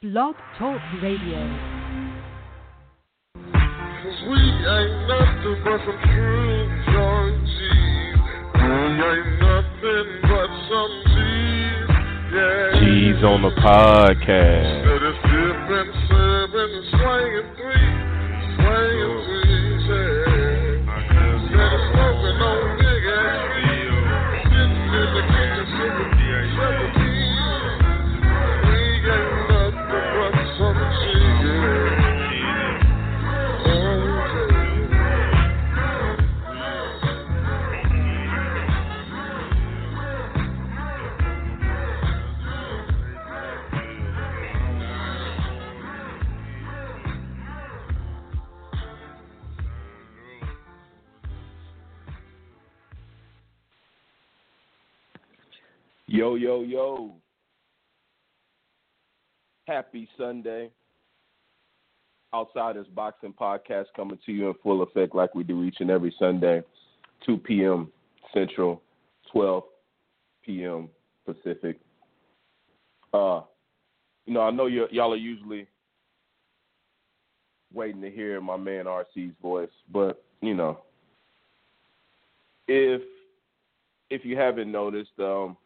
Blog Talk Radio. Cause we ain't nothing but some true young G's. We ain't nothing but some G's. Yeah. G's on the podcast. Happy Sunday. Outsiders Boxing Podcast coming to you in full effect like we do each and every Sunday, 2 p.m. Central, 12 p.m. Pacific. Uh, you know, I know y'all are usually waiting to hear my man RC's voice, but you know, if if you haven't noticed, um,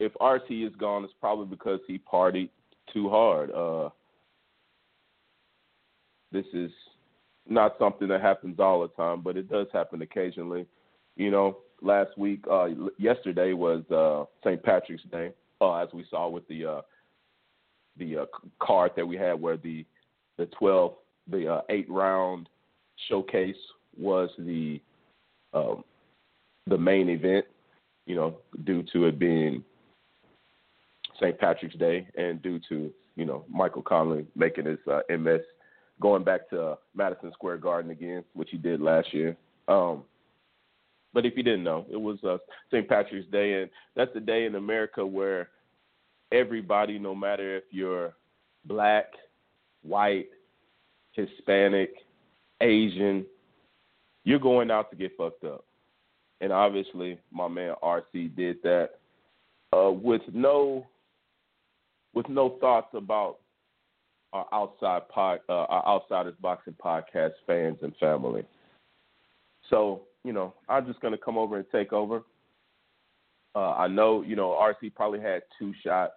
if RC is gone, it's probably because he partied too hard. Uh, this is not something that happens all the time, but it does happen occasionally. You know, last week, uh, yesterday was uh, St. Patrick's Day, uh, as we saw with the uh, the uh, card that we had, where the the twelve, the uh, eight round showcase was the um, the main event. You know, due to it being St. Patrick's Day and due to you know Michael Conlon making his uh, MS going back to uh, Madison Square Garden again, which he did last year. Um, but if you didn't know, it was uh, St. Patrick's Day, and that's the day in America where everybody, no matter if you're black, white, Hispanic, Asian, you're going out to get fucked up. And obviously, my man RC did that uh, with no with no thoughts about our outside pod, uh, our outsiders boxing podcast fans and family. So you know, I'm just gonna come over and take over. Uh, I know you know RC probably had two shots.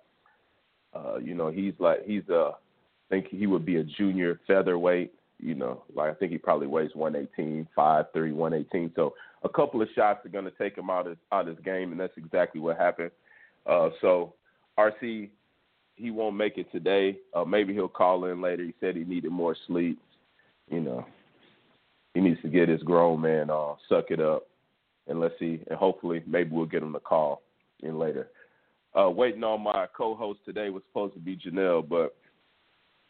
Uh, you know, he's like he's a I think he would be a junior featherweight. You know, like I think he probably weighs 118, 5'3", 118. So a couple of shots are going to take him out of out of his game, and that's exactly what happened. Uh, so RC he won't make it today. Uh, maybe he'll call in later. He said he needed more sleep. You know, he needs to get his grown man uh, suck it up, and let's see. And hopefully, maybe we'll get him to call in later. Uh, waiting on my co-host today was supposed to be Janelle, but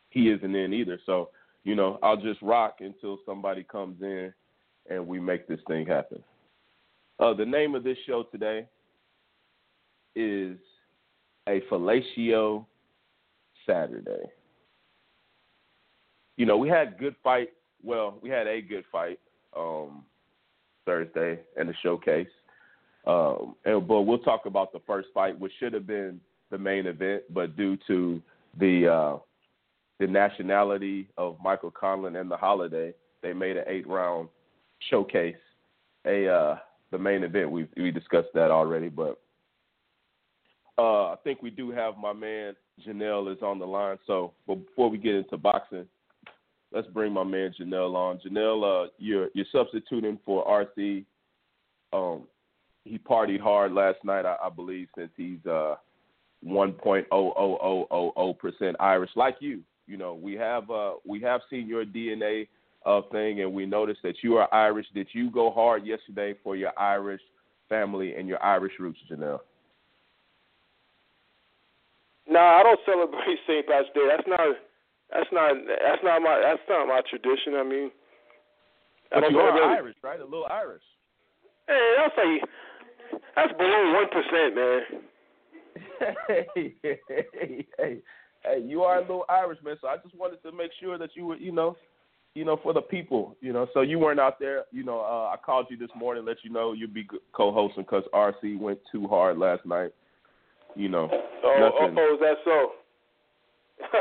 he isn't in either. So you know, I'll just rock until somebody comes in and we make this thing happen. Uh, the name of this show today is a fellatio Saturday. You know, we had good fight. Well, we had a good fight um, Thursday in the showcase. Um, and, but we'll talk about the first fight, which should have been the main event, but due to the uh, the nationality of Michael Conlon and the holiday, they made an eight round showcase a uh, the main event. We we discussed that already, but uh, I think we do have my man Janelle is on the line. So before we get into boxing, let's bring my man Janelle on. Janelle, uh, you're you're substituting for RC. Um, he partied hard last night, I, I believe, since he's uh, 1.00000 percent Irish, like you. You know, we have uh, we have seen your DNA uh, thing, and we noticed that you are Irish. Did you go hard yesterday for your Irish family and your Irish roots, Janelle? Nah, I don't celebrate St. Patrick's Day. That's not. That's not. That's not my. That's not my tradition. I mean, I But don't you are celebrate- Irish, right? A little Irish. Hey, that's like that's below one percent, man. hey, hey, hey, hey, you are a little Irish, man. So I just wanted to make sure that you were, you know, you know, for the people, you know. So you weren't out there, you know. Uh, I called you this morning, let you know you'd be co-hosting because RC went too hard last night. You know, Oh, oh, nothing. oh, is that so?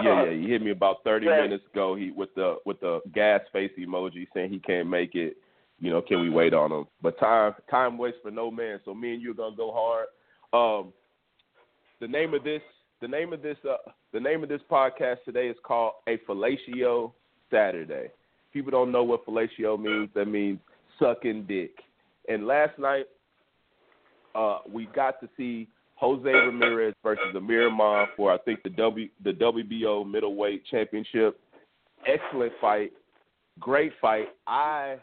yeah, yeah. He hit me about thirty Yeah. minutes ago. He with the with the gas face emoji saying he can't make it. You know, can we wait on him? But time time waits for no man. So me and you are gonna go hard. Um, the name of this the name of this uh, the name of this podcast today is called a fellatio Saturday. People don't know what fellatio means. That means sucking dick. And last night, uh, we got to see Jose Ramirez versus Amir Ahman for I think the W the WBO middleweight championship. Excellent fight, great fight. I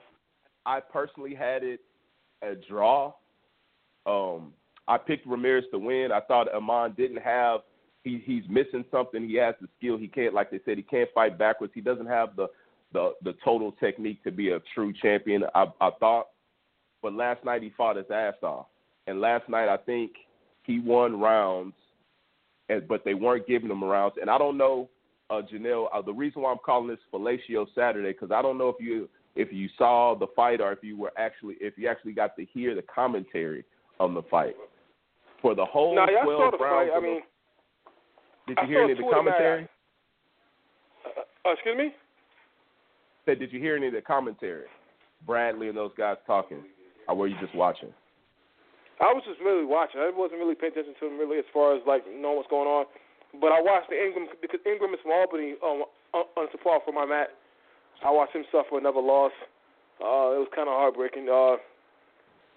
I personally had it a draw. Um, I picked Ramirez to win. I thought Amon didn't have he he's missing something. He has the skill. He can't like they said he can't fight backwards. He doesn't have the the the total technique to be a true champion. I I thought, but last night he fought his ass off. And last night I think he won rounds, and but they weren't giving him rounds. And I don't know, uh, Janelle. Uh, the reason why I'm calling this Fellatio Saturday because I don't know if you if you saw the fight or if you were actually if you actually got to hear the commentary on the fight for the whole No, yeah, I 12 saw the rounds. I of the- mean, did I you hear any of the two uh, commentary? uh, excuse me. Said, did you hear any of the commentary? Bradley and those guys talking, or were you just watching? I was just really watching. I wasn't really paying attention to him really as far as like knowing what's going on. But I watched the Ingram because Ingram is from Albany, um, on, support for my mat. I watched him suffer another loss. Uh, it was kind of heartbreaking. Uh,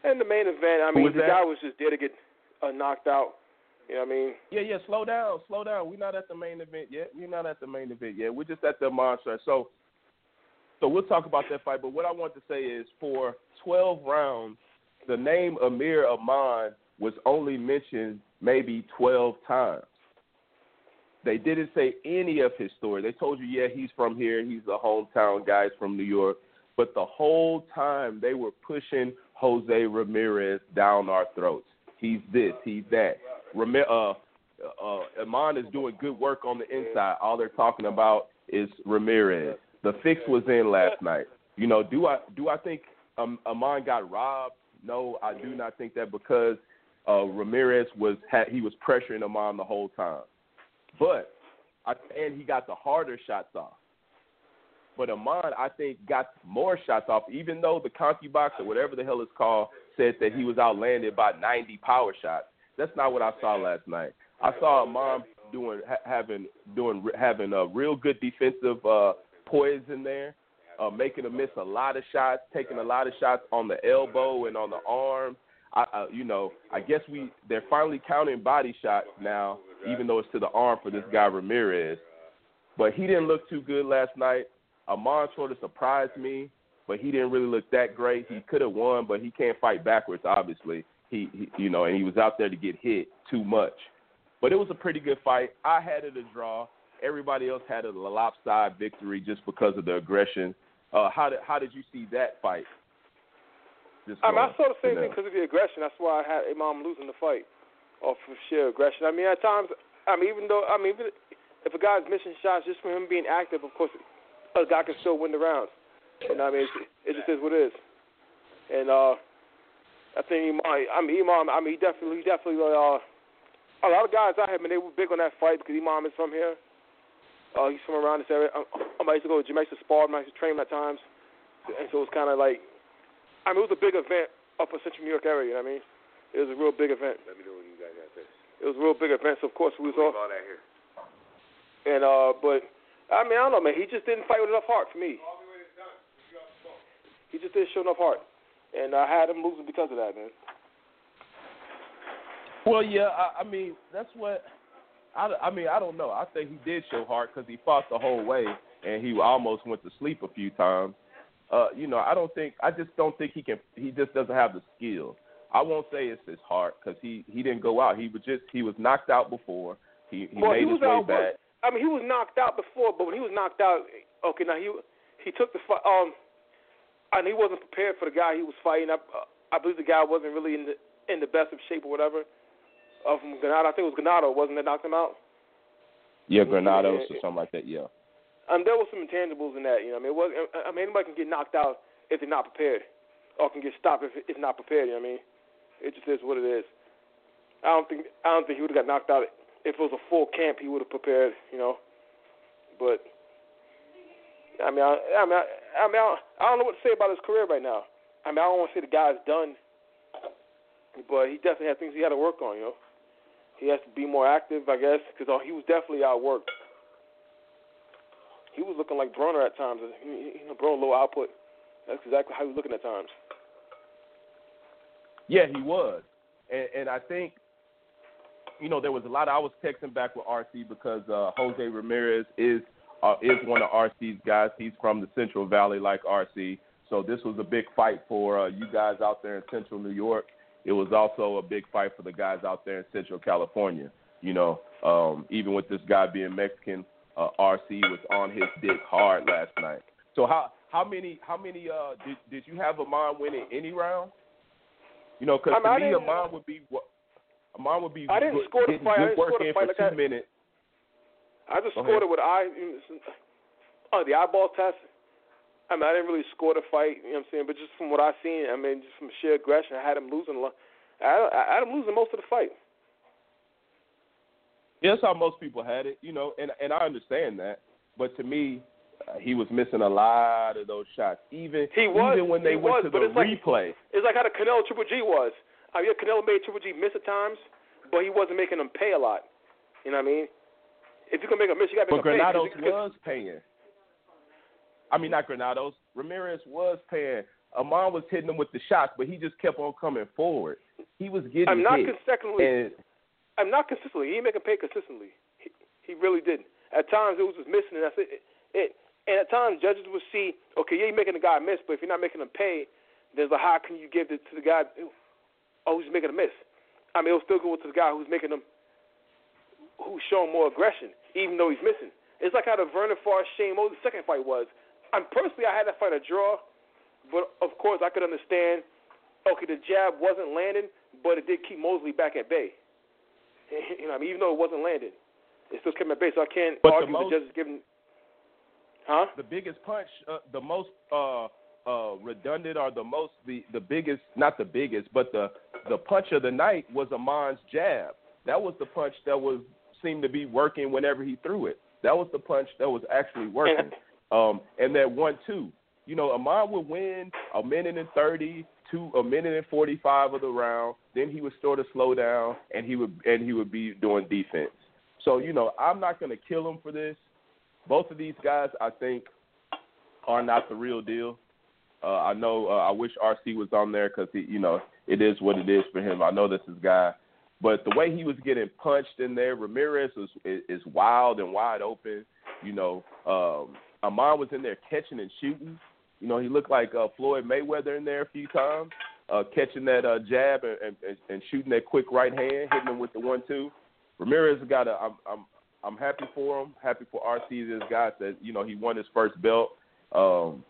and the main event, I mean, the that? guy was just there to get uh, knocked out. You know what I mean? Yeah, yeah. Slow down, slow down. We're not at the main event yet. We're not at the main event yet. We're just at the monster. So, so we'll talk about that fight. But what I want to say is, for 12 rounds, the name Amir Ahman was only mentioned maybe 12 times. They didn't say any of his story. They told you, yeah, he's from here. He's a hometown guy. He's from New York. But the whole time they were pushing Jose Ramirez down our throats. He's this. He's that. Rami- uh, uh, is doing good work on the inside. All they're talking about is Ramirez. The fix was in last night. You know, do I do I think um, Amon got robbed? No, I do not think that because uh, Ramirez was had, he was pressuring Amon the whole time, but I, and he got the harder shots off. But Amon, I think, got more shots off, even though the CompuBox or whatever the hell it's called said that he was outlanded by 90 power shots. That's not what I saw last night. I saw Amon doing ha- having doing having a real good defensive uh, poise in there, uh, making him miss a lot of shots, taking a lot of shots on the elbow and on the arm. I, you know, I guess we they're finally counting body shots now, even though it's to the arm for this guy Ramirez. But he didn't look too good last night. Amon sort of surprised me, but he didn't really look that great. He could have won, but he can't fight backwards, obviously. He, he, you know, and he was out there to get hit too much. But it was a pretty good fight. I had it a draw. Everybody else had a lopsided victory just because of the aggression. Uh, how did how did you see that fight? I mean, I saw the same thing because of the aggression. That's why I had Imam losing the fight off of sheer aggression. I mean, at times, I mean, even though, I mean, even if a guy's missing shots just from him being active, of course, a guy can still win the rounds. And I mean, it, it just is what it is. And uh, I think Imam, I mean, Imam, I mean, he definitely, he definitely, uh, a lot of guys I have, man, they were big on that fight because Imam is from here. Uh, he's from around this area. Um, I used to go to Jamaica to spar, I used to train him at times. And so it was kind of like, I mean, it was a big event up in Central New York area. You know what I mean? It was a real big event. Let me know when you guys got this. It was a real big event. So of course we was Leave all that here. And uh, but I mean, I don't know, man. He just didn't fight with enough heart for me. He just didn't show enough heart, and I had him losing because of that, man. Well, yeah, I, I mean that's what I, I mean. I don't know. I think he did show heart because he fought the whole way, and he almost went to sleep a few times. Uh, you know, I don't think. I just don't think he can. He just doesn't have the skill. I won't say it's his heart because he he didn't go out. He was just he was knocked out before. He he well, made he his way back. I mean, he was knocked out before, but when he was knocked out, okay, now he he took the fight. Um, and he wasn't prepared for the guy he was fighting. I, uh, I believe the guy wasn't really in the in the best of shape or whatever. Uh, from Granado, I think it was Granado, wasn't it? Knocked him out. Yeah, Granados or something like that. Yeah. Um, there was some intangibles in that. You know, I mean, it was. I mean, anybody can get knocked out if they're not prepared, or can get stopped if if not prepared. You know what I mean? It just is what it is. I don't think I don't think he would have got knocked out if it was a full camp. He would have prepared. You know, But I mean, I, I mean, I, I mean, I, I don't know what to say about his career right now. I mean, I don't want to say the guy's done, but he definitely has things he had to work on. You know, he has to be more active, I guess, because he was definitely outworked. He was looking like Broner at times. You know, Broner low output. That's exactly how he was looking at times. Yeah, he was, and, and I think you know there was a lot. Of, I was texting back with RC because uh, Jose Ramirez is uh, is one of RC's guys. He's from the Central Valley, like RC. So this was a big fight for uh, you guys out there in Central New York. It was also a big fight for the guys out there in Central California. You know, um, even with this guy being Mexican, uh, RC was on his dick hard last night. So how how many how many uh did did you have Amon winning any round? You know, because to me, Amon would be Amon would be. I didn't score the fight. I didn't score the fight like that. Minutes. I just Go scored ahead. it with eye. Oh, the eyeball test. I mean, I didn't really score the fight. You know what I'm saying? But just from what I seen, I mean, just from sheer aggression, I had him losing. I, I had him losing most of the fight. Yeah, that's how most people had it, you know, and and I understand that. But to me, uh, he was missing a lot of those shots. Even He was, even when they he went was, to the it's like- replay. It's like how the Canelo Triple G was. I mean, Canelo made Triple G miss at times, but he wasn't making him pay a lot. You know what I mean? If you can make a miss, you got to But make him pay. Granados 'cause- 'cause- was paying. I mean, not Granados. Ramirez was paying. Amon was hitting him with the shots, but he just kept on coming forward. He was getting I'm not hit. consecutively. and I'm not consistently. He didn't make him pay consistently. He, he really didn't. At times it was just missing, and that's it. it. And at times judges would see, okay, yeah, you're making the guy miss, but if you're not making him pay, there's a how can you give it to the guy oh who's making a miss? I mean, it'll still go to the guy who's making them, who's showing more aggression, even though he's missing. It's like how the Vernon Forrest Shane Mosley second fight was. I'm personally, I had that fight a draw, but of course I could understand. Okay, the jab wasn't landing, but it did keep Mosley back at bay. You know, I mean, even though it wasn't landed, it still kept at bay. So I can't But the argue most- the judges giving. Huh? the biggest punch, uh, the most uh, uh, redundant, or the most the the biggest, not the biggest, but the the punch of the night was Amon's jab. That was the punch that was seemed to be working whenever he threw it. That was the punch that was actually working. Um, and that one two, you know, Amon would win a minute and thirty, two a minute and forty five of the round. Then he would sort of slow down, and he would and he would be doing defense. So you know, I'm not going to kill him for this. Both of these guys, I think, are not the real deal. Uh, I know. Uh, I wish RC was on there because he, you know, it is what it is for him. I know this is guy, but the way he was getting punched in there, Ramirez is, is wild and wide open. You know, um, Amon was in there catching and shooting. You know, he looked like uh, Floyd Mayweather in there a few times, uh, catching that uh, jab and, and, and shooting that quick right hand, hitting him with the one-two. Ramirez got a. I'm I'm I'm happy for him. Happy for RC. This guy that you know he won his first belt. Um,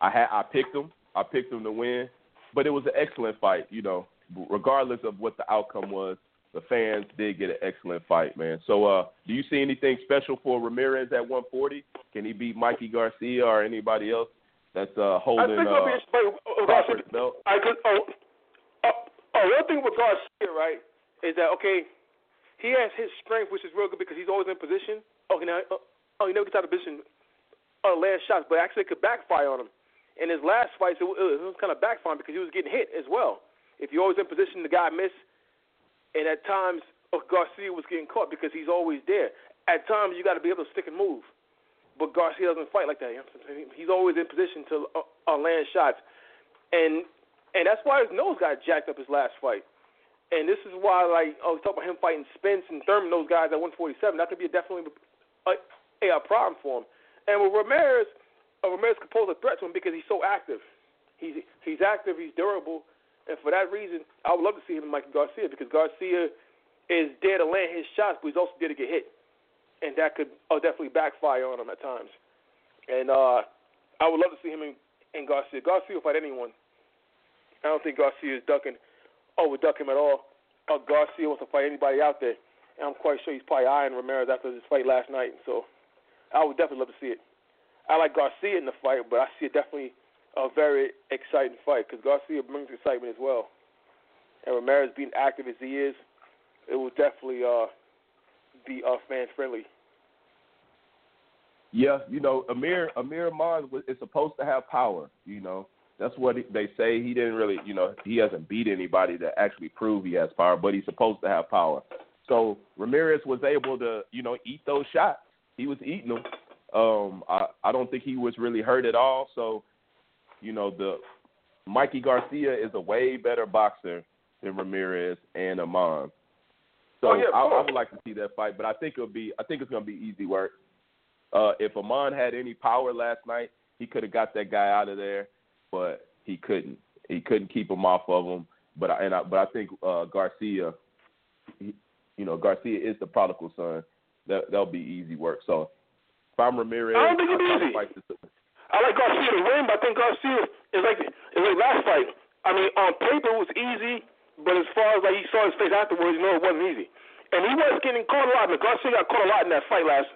I had I picked him. I picked him to win, but it was an excellent fight. You know, regardless of what the outcome was, the fans did get an excellent fight, man. So, uh, do you see anything special for Ramirez at 140? Can he beat Mikey Garcia or anybody else that's uh, I holding think it'll be uh, uh, Crawford's Garcia- belt? I could. Oh, oh, oh, one thing with Garcia, right, is that okay? He has his strength, which is real good because he's always in position. Okay, now, uh, oh, he never gets out of position on land shots, but actually it could backfire on him. In his last fights, it, wa- it was kind of backfiring because he was getting hit as well. If you're always in position, the guy miss, and at times oh, Garcia was getting caught because he's always there. At times, you got to be able to stick and move. But Garcia doesn't fight like that. He's always in position to uh, uh, land shots, and and that's why his nose got jacked up his last fight. And this is why, like, oh, we talk about him fighting Spence and Thurman, those guys at 147. That could be definitely a, a, a problem for him. And with Ramirez, uh, Ramirez could pose a threat to him because he's so active. He's he's active, he's durable, and for that reason, I would love to see him and Mikey Garcia because Garcia is there to land his shots, but he's also there to get hit, and that could uh, definitely backfire on him at times. And uh, I would love to see him and, and Garcia. Garcia will fight anyone. I don't think Garcia is ducking or would duck him at all. Uh, Garcia wants to fight anybody out there, and I'm quite sure he's probably eyeing Ramirez after his fight last night. So I would definitely love to see it. I like Garcia in the fight, but I see it definitely a very exciting fight because Garcia brings excitement as well. And Ramirez being active as he is, it will definitely uh, be uh, fan friendly. Yeah, you know, Amir Amir Amon was- is supposed to have power. You know, that's what they say. He didn't really, you know, he hasn't beat anybody to actually prove he has power, but he's supposed to have power. So Ramirez was able to, you know, eat those shots. He was eating them. Um, I I don't think he was really hurt at all. So, you know, the Mikey Garcia is a way better boxer than Ramirez and Amon. So Oh, yeah, I, I would like to see that fight, but I think it'll be I think it's gonna be easy work. Uh, if Amon had any power last night, he could have got that guy out of there, but he couldn't. He couldn't keep him off of him. But I, and I, but I think uh, Garcia, he, you know, Garcia is the prodigal son. That that'll be easy work. So if I'm Ramirez, I don't think it'll be I'll try to easy. I like Garcia to win, but I think Garcia is like is like last fight. I mean, on paper it was easy, but as far as like he saw his face afterwards, you know it wasn't easy. And he was getting caught a lot. And Garcia got caught a lot in that fight last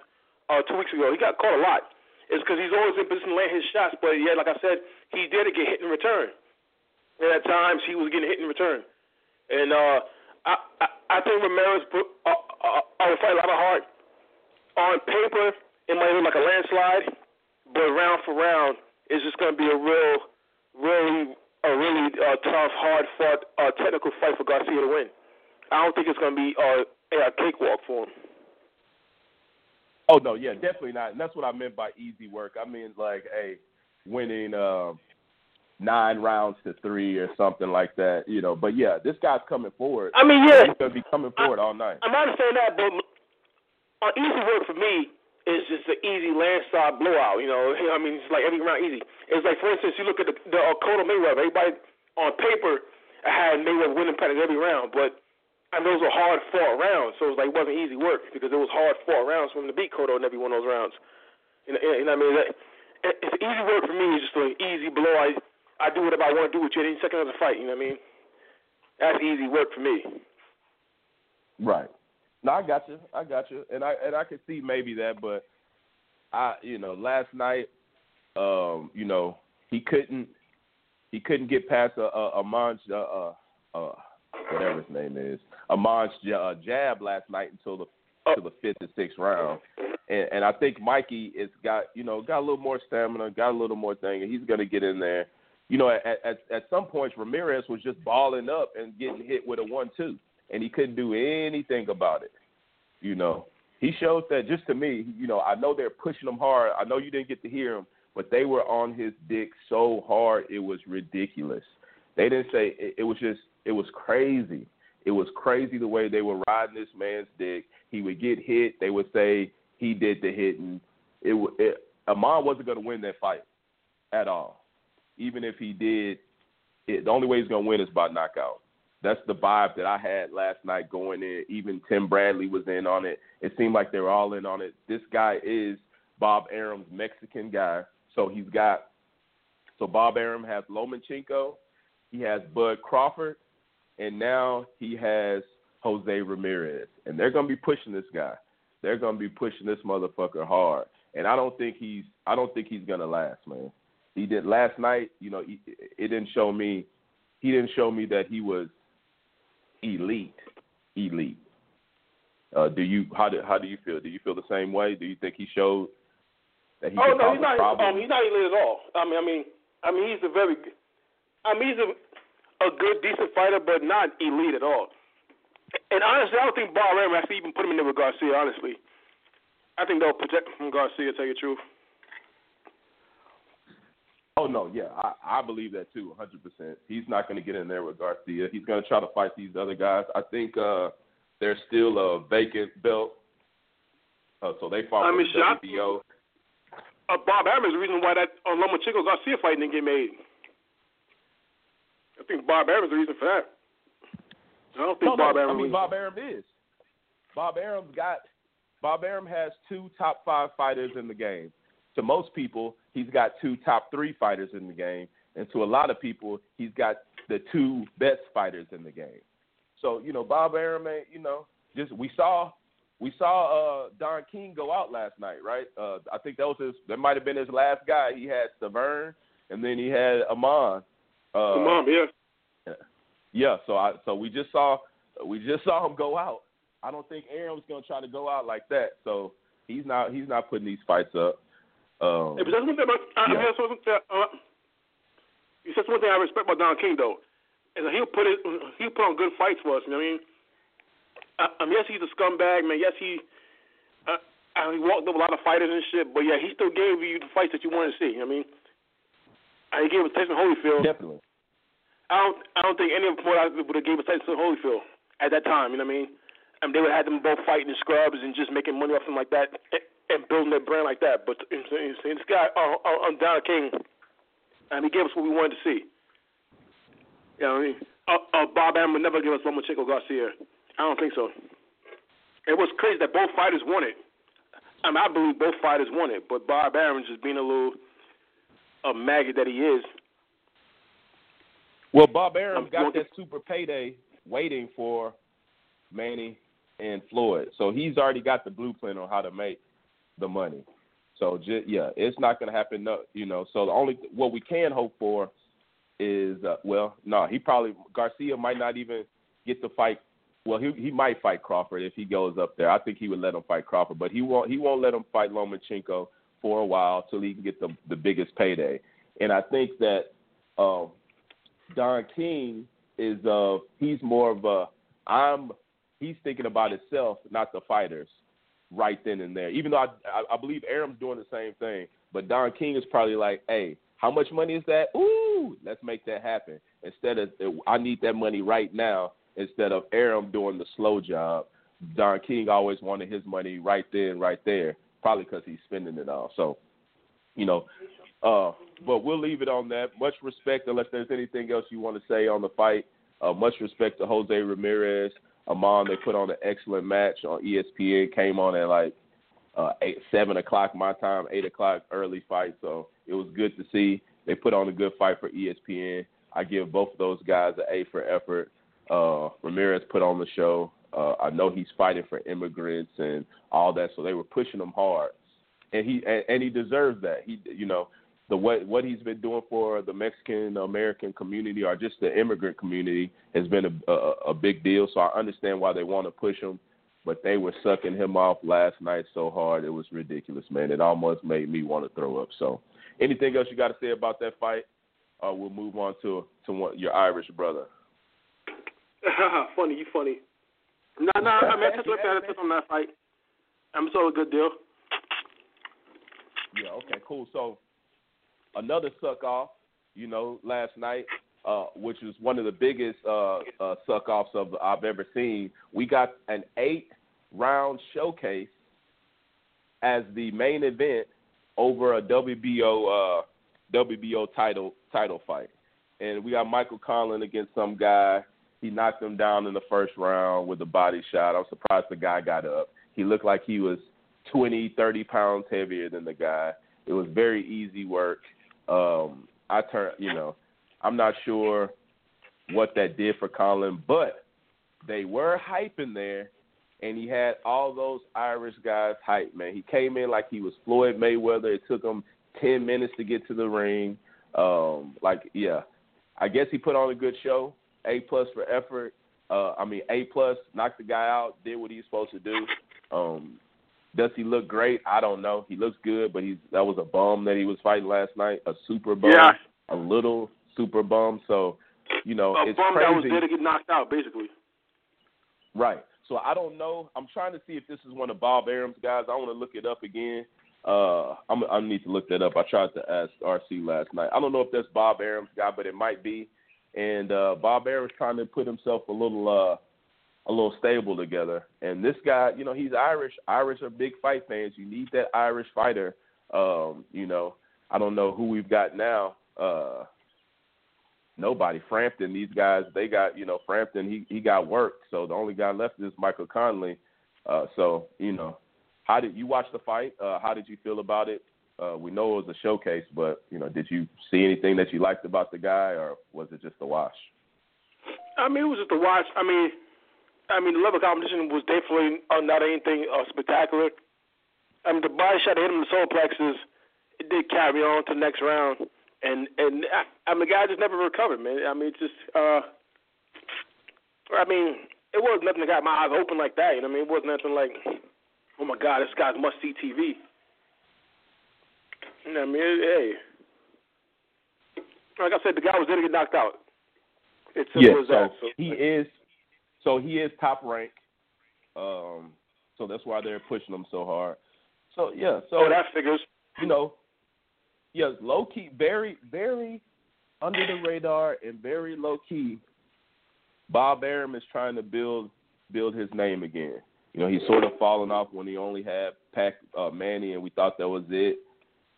uh, two weeks ago. He got caught a lot. It's because he's always in position to land his shots, but yeah, like I said, he did get hit in return. And at times he was getting hit in return. And uh, I, I I think Ramirez uh, uh, uh, fight a lot of heart. On paper, it might look like a landslide, but round for round, it's just going to be a real, really, a really uh, tough, hard fought, uh, technical fight for Garcia to win. I don't think it's going to be uh, a cakewalk for him. Oh no, yeah, definitely not. And that's what I meant by easy work. I mean like, hey, winning uh, nine rounds to three or something like that, you know. But yeah, this guy's coming forward. I mean, yeah, He's gonna be coming forward all night. I'm not saying that, but uh, easy work for me is just an easy landslide blowout. You know, I mean, it's like every round easy. It's like, for instance, you look at the, the uh, Conor Mayweather. Everybody on paper had Mayweather winning practically every round, but and those were hard fought rounds, so it was like it wasn't easy work because it was hard fought rounds for him to beat Cotto in every one of those rounds. You know, you know what I mean? It's easy work for me. It's just an easy blow. I I do whatever I want to do with you at any second of the fight. You know what I mean? That's easy work for me. Right. No, I got you. I got you. And I and I could see maybe that, but I you know, last night, um, you know, he couldn't he couldn't get past a a, a uh, uh, uh, whatever his name is, a Monj uh, jab last night until the to the fifth and sixth round. And and I think Mikey has got you know got a little more stamina, got a little more thing, and he's going to get in there. You know, at, at at some points Ramirez was just balling up and getting hit with a one-two, and he couldn't do anything about it. You know, he showed that just to me. You know, I know they're pushing him hard. I know you didn't get to hear him, but they were on his dick so hard it was ridiculous. They didn't say it, it was just it was crazy. It was crazy the way they were riding this man's dick. He would get hit. They would say he did the hitting. It, it Amon wasn't going to win that fight at all. Even if he did, it, the only way he's going to win is by knockout. That's the vibe that I had last night going in. Even Tim Bradley was in on it. It seemed like they were all in on it. This guy is Bob Arum's Mexican guy. So he's got so Bob Arum has Lomachenko, he has Bud Crawford, and now he has Jose Ramirez. And they're gonna be pushing this guy. They're gonna be pushing this motherfucker hard. And I don't think he's I don't think he's gonna last, man. He did last night, you know, he, it didn't show me he didn't show me that he was elite. Elite. Uh, do you how do how do you feel? Do you feel the same way? Do you think he showed that he Oh no, he's not. problem? Um, he's not elite at all. I mean, I mean, I mean, he's a very, good- I mean, he's a, a good, decent fighter, but not elite at all. And honestly, I don't think Bob has even put him in there with Garcia. Honestly, I think they'll protect him from Garcia. To tell you the truth. Oh no, yeah, I, I believe that too, hundred percent. He's not going to get in there with Garcia. He's going to try to fight these other guys. I think uh there's still a vacant belt, uh, so they fought I for mean, the WBO. Uh, Bob Arum is the reason why that uh, Lomachenko Garcia fight didn't get made. I think Bob Arum is the reason for that. I don't think No, Bob no, Arum. I mean was- Bob Arum is. Bob Arum's got. Bob Arum has two top five fighters in the game. To most people, he's got two top three fighters in the game, and to a lot of people, he's got the two best fighters in the game. So you know, Bob Arum, you know, just we saw we saw uh Don King go out last night, right? Uh I think that was his that might have been his last guy. He had Stiverne and then he had Amon. Uh Come on, yeah. yeah, so I so we just saw we just saw him go out. I don't think Arum's gonna try to go out like that. So he's not he's not putting these fights up. Um, Hey, but that's one thing about, I, I mean, that's one thing, uh, you said one thing I respect about Don King though, is that he'll put it, he'll put on good fights for us. You know what I mean? Uh, um, yes, he's a scumbag, man. Yes, he, uh, uh, he walked up a lot of fighters and shit. But yeah, he still gave you the fights that you wanted to see. You know what I mean? He gave us Tyson Holyfield. definitely. I don't, I don't think any of them would have gave us Tyson Holyfield at that time. You know what I mean? And they would have had them both fighting in scrubs and just making money off them like that and, building their brand like that. But you know, this guy, uh, uh, uh, Don King, and he gave us what we wanted to see. You know what I mean? Uh, uh, Bob Arum would never give us Lomachenko Garcia. I don't think so. It was crazy that both fighters won it. I mean, I believe both fighters won it, but Bob Arum just being a little a maggot that he is. Well, Bob Arum I'm got that super payday waiting for Manny and Floyd, so he's already got the blueprint on how to make the money. So just, yeah, it's not going to happen. No, you know. So the only what we can hope for is uh, well, no, he probably Garcia might not even get to fight. Well, he he might fight Crawford if he goes up there. I think he would let him fight Crawford, but he won't he won't let him fight Lomachenko for a while till he can get the the biggest payday. And I think that um, Don King is uh he's more of a I'm he's thinking about himself, not the fighters, right then and there. Even though I I, I believe Arum's doing the same thing, but Don King is probably like, hey, how much money is that? Ooh, let's make that happen. Instead of I need that money right now. Instead of Arum doing the slow job, Don King always wanted his money right then, right there. Probably because he's spending it all. So, you know, uh, but we'll leave it on that. Much respect, unless there's anything else you want to say on the fight. Uh, much respect to Jose Ramirez, Amon. They put on an excellent match on ESPN. Came on at like uh, eight, seven o'clock my time, eight o'clock early fight. So it was good to see. They put on a good fight for ESPN. I give both of those guys an A for effort. Uh, Ramirez put on the show. Uh, I know he's fighting for immigrants and all that, so they were pushing him hard, and he and, and he deserves that. He, you know, the what what he's been doing for the Mexican American community or just the immigrant community has been a, a a big deal. So I understand why they want to push him, but they were sucking him off last night so hard it was ridiculous, man. It almost made me want to throw up. So, anything else you got to say about that fight? Uh, we'll move on to to one, your Irish brother. funny, you funny. No, no, I mean, I touched on that, on that fight. I'm so a good deal. Yeah, okay, cool. So another suck off, you know, last night, uh, which was one of the biggest uh, uh, suck offs of I've ever seen. We got an eight round showcase as the main event over a WBO uh, WBO title title fight, and we got Michael Conlon against some guy. He knocked him down in the first round with a body shot. I'm surprised the guy got up. He looked like he was 20, 30 pounds heavier than the guy. It was very easy work. Um, I turn, you know, I'm not sure what that did for Conlon, but they were hyping there, and he had all those Irish guys hyped, man. He came in like he was Floyd Mayweather. It took him 10 minutes to get to the ring. Um, like, yeah, I guess he put on a good show. A plus for effort. Uh, I mean, A plus knocked the guy out, did what he's supposed to do. Um, does he look great? I don't know. He looks good, but he's that was a bum that he was fighting last night, a super bum, Yeah. a little super bum. So, you know, A it's bum crazy. that was there to get knocked out, basically. Right. So I don't know. I'm trying to see if this is one of Bob Arum's guys. I want to look it up again. Uh, I'm, I need to look that up. I tried to ask RC last night. I don't know if that's Bob Arum's guy, but it might be. And uh, Bob Arum's trying to put himself a little, uh, a little stable together. And this guy, you know, he's Irish. Irish are big fight fans. You need that Irish fighter. Um, you know, I don't know who we've got now. Uh, nobody. Frampton, these guys, they got, you know, Frampton, he he got work. So the only guy left is Michael Conlon. Uh, so you know, how did you watch the fight? Uh, how did you feel about it? Uh, we know it was a showcase, but you know, did you see anything that you liked about the guy, or was it just a wash? I mean, it was just a watch. I mean, I mean, the level of competition was definitely uh, not anything uh, spectacular. I mean, the body shot that hit him in the solar plexus, it did carry on to the next round, and and I, I mean, the guy just never recovered, man. I mean, it's just, uh, I mean, it was nothing that got my eyes open like that. You know what I mean? It wasn't nothing like, oh my God, this guy's must see TV. I mean, hey, like I said, the guy was there to get knocked out. It's simple yeah, as that. so he is. So he is top rank. Um, so that's why they're pushing him so hard. So yeah, so oh, that figures. you know, yes, low key, very, very under the radar and very low key. Bob Arum is trying to build build his name again. You know, he's sort of fallen off when he only had Pac uh, Manny, and we thought that was it.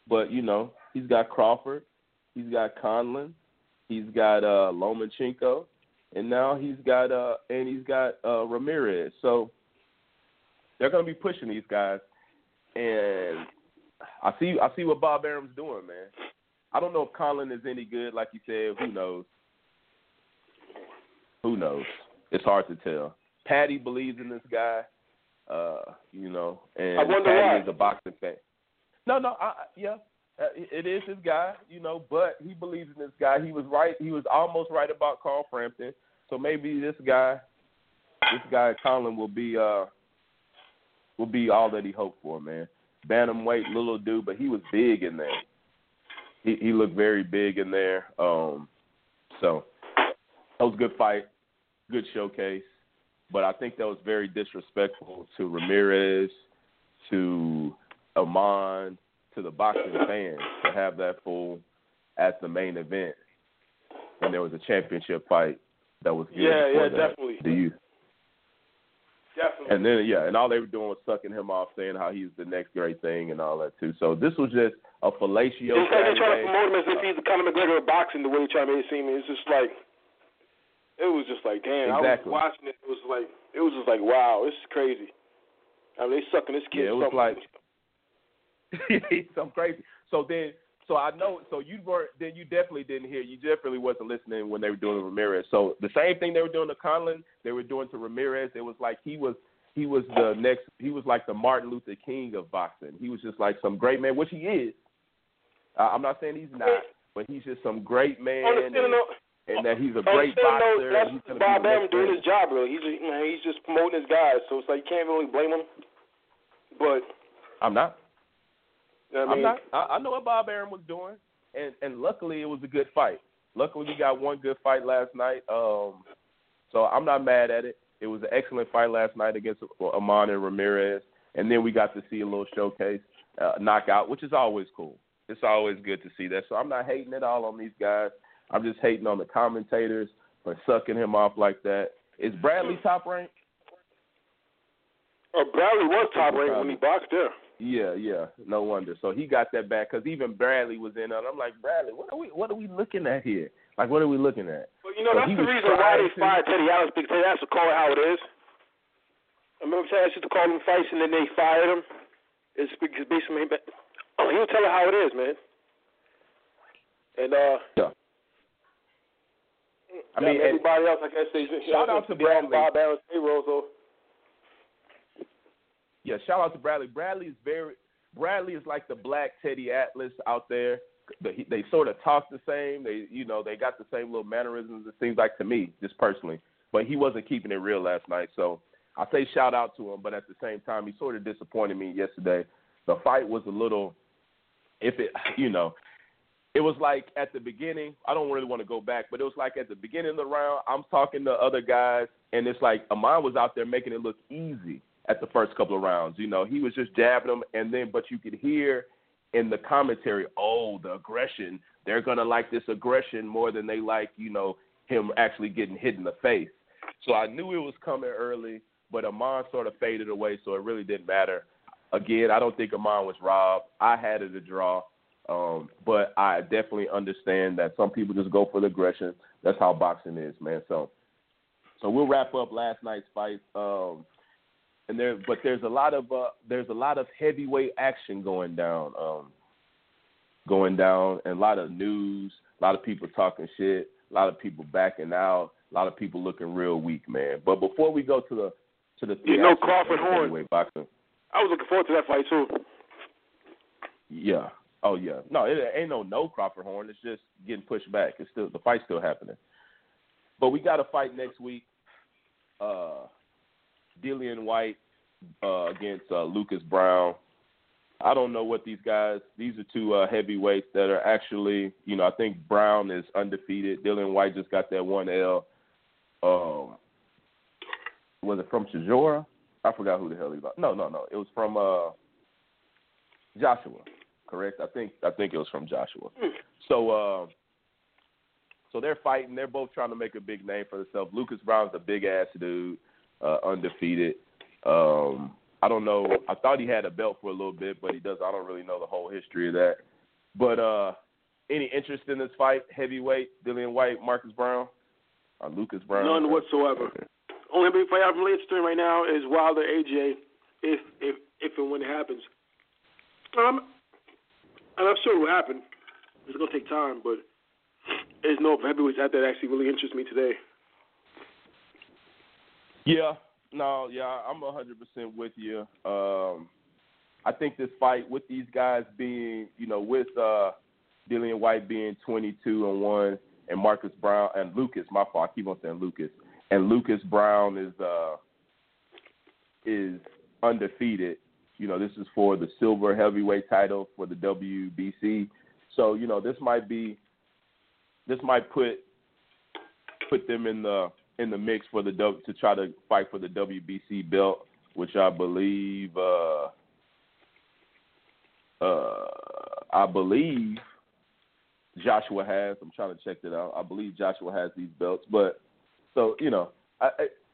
But you know, he's got Crawford, he's got Conlon, he's got uh, Lomachenko, and now he's got uh, and he's got uh, Ramirez. So they're going to be pushing these guys, and I see I see what Bob Arum's doing, man. I don't know if Conlon is any good, like you said. Who knows? Who knows? It's hard to tell. Patty believes in this guy, uh, you know, and Patty why. is a boxing fan. No, no, I, yeah, it is his guy, you know, but he believes in this guy. He was right. He was almost right about Carl Frampton. So maybe this guy, this guy Conlon will be uh will be all that he hoped for, man. Bantamweight, little dude, but he was big in there. He he looked very big in there. Um, so that was a good fight, good showcase. But I think that was very disrespectful to Ramirez, to Amon, to the boxing fans to have that fool at the main event when there was a championship fight that was good Yeah, yeah, definitely. Do you? Definitely. And then yeah, and all they were doing was sucking him off, saying how he's the next great thing and all that too. So this was just a fellatio it's like they're trying to promote him as if he's the Conor McGregor of boxing. The way they're trying to make it seem, it's just like it was just like damn. Exactly. I was watching it. It was like it was just like wow, this is crazy. I mean, they sucking this kid. Yeah, it was something. like- some crazy. So then, so I know. So you weren't. Then you definitely didn't hear. You definitely wasn't listening when they were doing Ramirez. So the same thing they were doing to Conlon, they were doing to Ramirez. It was like he was. He was the next. He was like the Martin Luther King of boxing. He was just like some great man, which he is. Uh, I'm not saying he's not, but he's just some great man, and, and that he's a great boxer. that's he's Bob the doing his job. Really, he's just, know, he's just promoting his guys. So it's like you can't really blame him. But I'm not. You know what I I'm mean, not. I, I know what Bob Arum was doing, and and luckily it was a good fight. Luckily we got one good fight last night. Um, so I'm not mad at it. It was an excellent fight last night against Amon and Ramirez, and then we got to see a little showcase uh, knockout, which is always cool. It's always good to see that. So I'm not hating at all on these guys. I'm just hating on the commentators for sucking him off like that. Is Bradley top ranked? uh, Bradley was top ranked when he boxed there. Yeah, yeah, no wonder. So he got that back because even Bradley was in it. I'm like, Bradley, what are we, what are we looking at here? Like, what are we looking at? But you know, So that's the reason why they fired Teddy Atlas because Teddy Atlas to call it how it is. I remember Teddy Atlas used to call him fights and then they fired him. It's because basically, oh, he'll tell it how it is, man. And uh, Yeah. I mean, everybody else, I guess they Shout out to Bradley. Bob Arum's payroll. So Yeah, shout out to Bradley. Bradley is very Bradley is like the black Teddy Atlas out there. They, they sort of talk the same. They you know they got the same little mannerisms. It seems like to me, just personally. But he wasn't keeping it real last night, so I say shout out to him. But at the same time, he sort of disappointed me yesterday. The fight was a little, if it you know, it was like at the beginning. I don't really want to go back, but it was like at the beginning of the round. I'm talking to other guys, and it's like Amon was out there making it look easy at the first couple of rounds. You know, he was just jabbing them, and then but you could hear in the commentary, oh, the aggression. They're gonna like this aggression more than they like, you know, him actually getting hit in the face. So I knew it was coming early, but Amon sort of faded away, so it really didn't matter. Again, I don't think Amon was robbed. I had it a draw. Um, but I definitely understand that some people just go for the aggression. That's how boxing is, man. So, so we'll wrap up last night's fight. Um, and there, but there's a lot of uh, there's a lot of heavyweight action going down, um, going down, and a lot of news, a lot of people talking shit, a lot of people backing out, a lot of people looking real weak, man. But before we go to the to the You know Crawford Horn. heavyweight boxing, I was looking forward to that fight too. Yeah. Oh yeah. No, it ain't no no Crawford Horn. It's just getting pushed back. It's still the fight's still happening. But we got a fight next week. Uh Dillian Whyte uh against uh Lucas Browne. I don't know what these guys. These are two uh, heavyweights that are actually, you know, I think Browne is undefeated. Dillian Whyte just got that one L. Um, was it from Chisora? I forgot who the hell he was. No, no, no. It was from uh, Joshua. Correct. I think I think it was from Joshua. So, uh, so they're fighting. They're both trying to make a big name for themselves. Lucas Browne's a big ass dude, uh, undefeated. Um, I don't know. I thought he had a belt for a little bit, but he does. I don't really know the whole history of that. But uh, any interest in this fight, heavyweight, Dillian Whyte, Marcus Browne, or Lucas Browne? None whatsoever. Only big fight I'm really interested in right now is Wilder AJ, if if if and when it happens. Um, and I'm sure it will happen. It's gonna take time, but there's no heavyweights out there that actually really interests me today. Yeah, no, yeah, I'm hundred percent with you. Um, I think this fight with these guys being, you know, with uh, Dillian Whyte being 22 and one, and Marcus Browne and Lucas, my fault, I keep on saying Lucas, and Lucas Browne is uh, is undefeated. You know, this is for the silver heavyweight title for the WBC. So, you know, this might be this might put put them in the in the mix for the to try to fight for the WBC belt, which I believe uh uh I believe Joshua has. I'm trying to check that out. I believe Joshua has these belts, but so you know, I,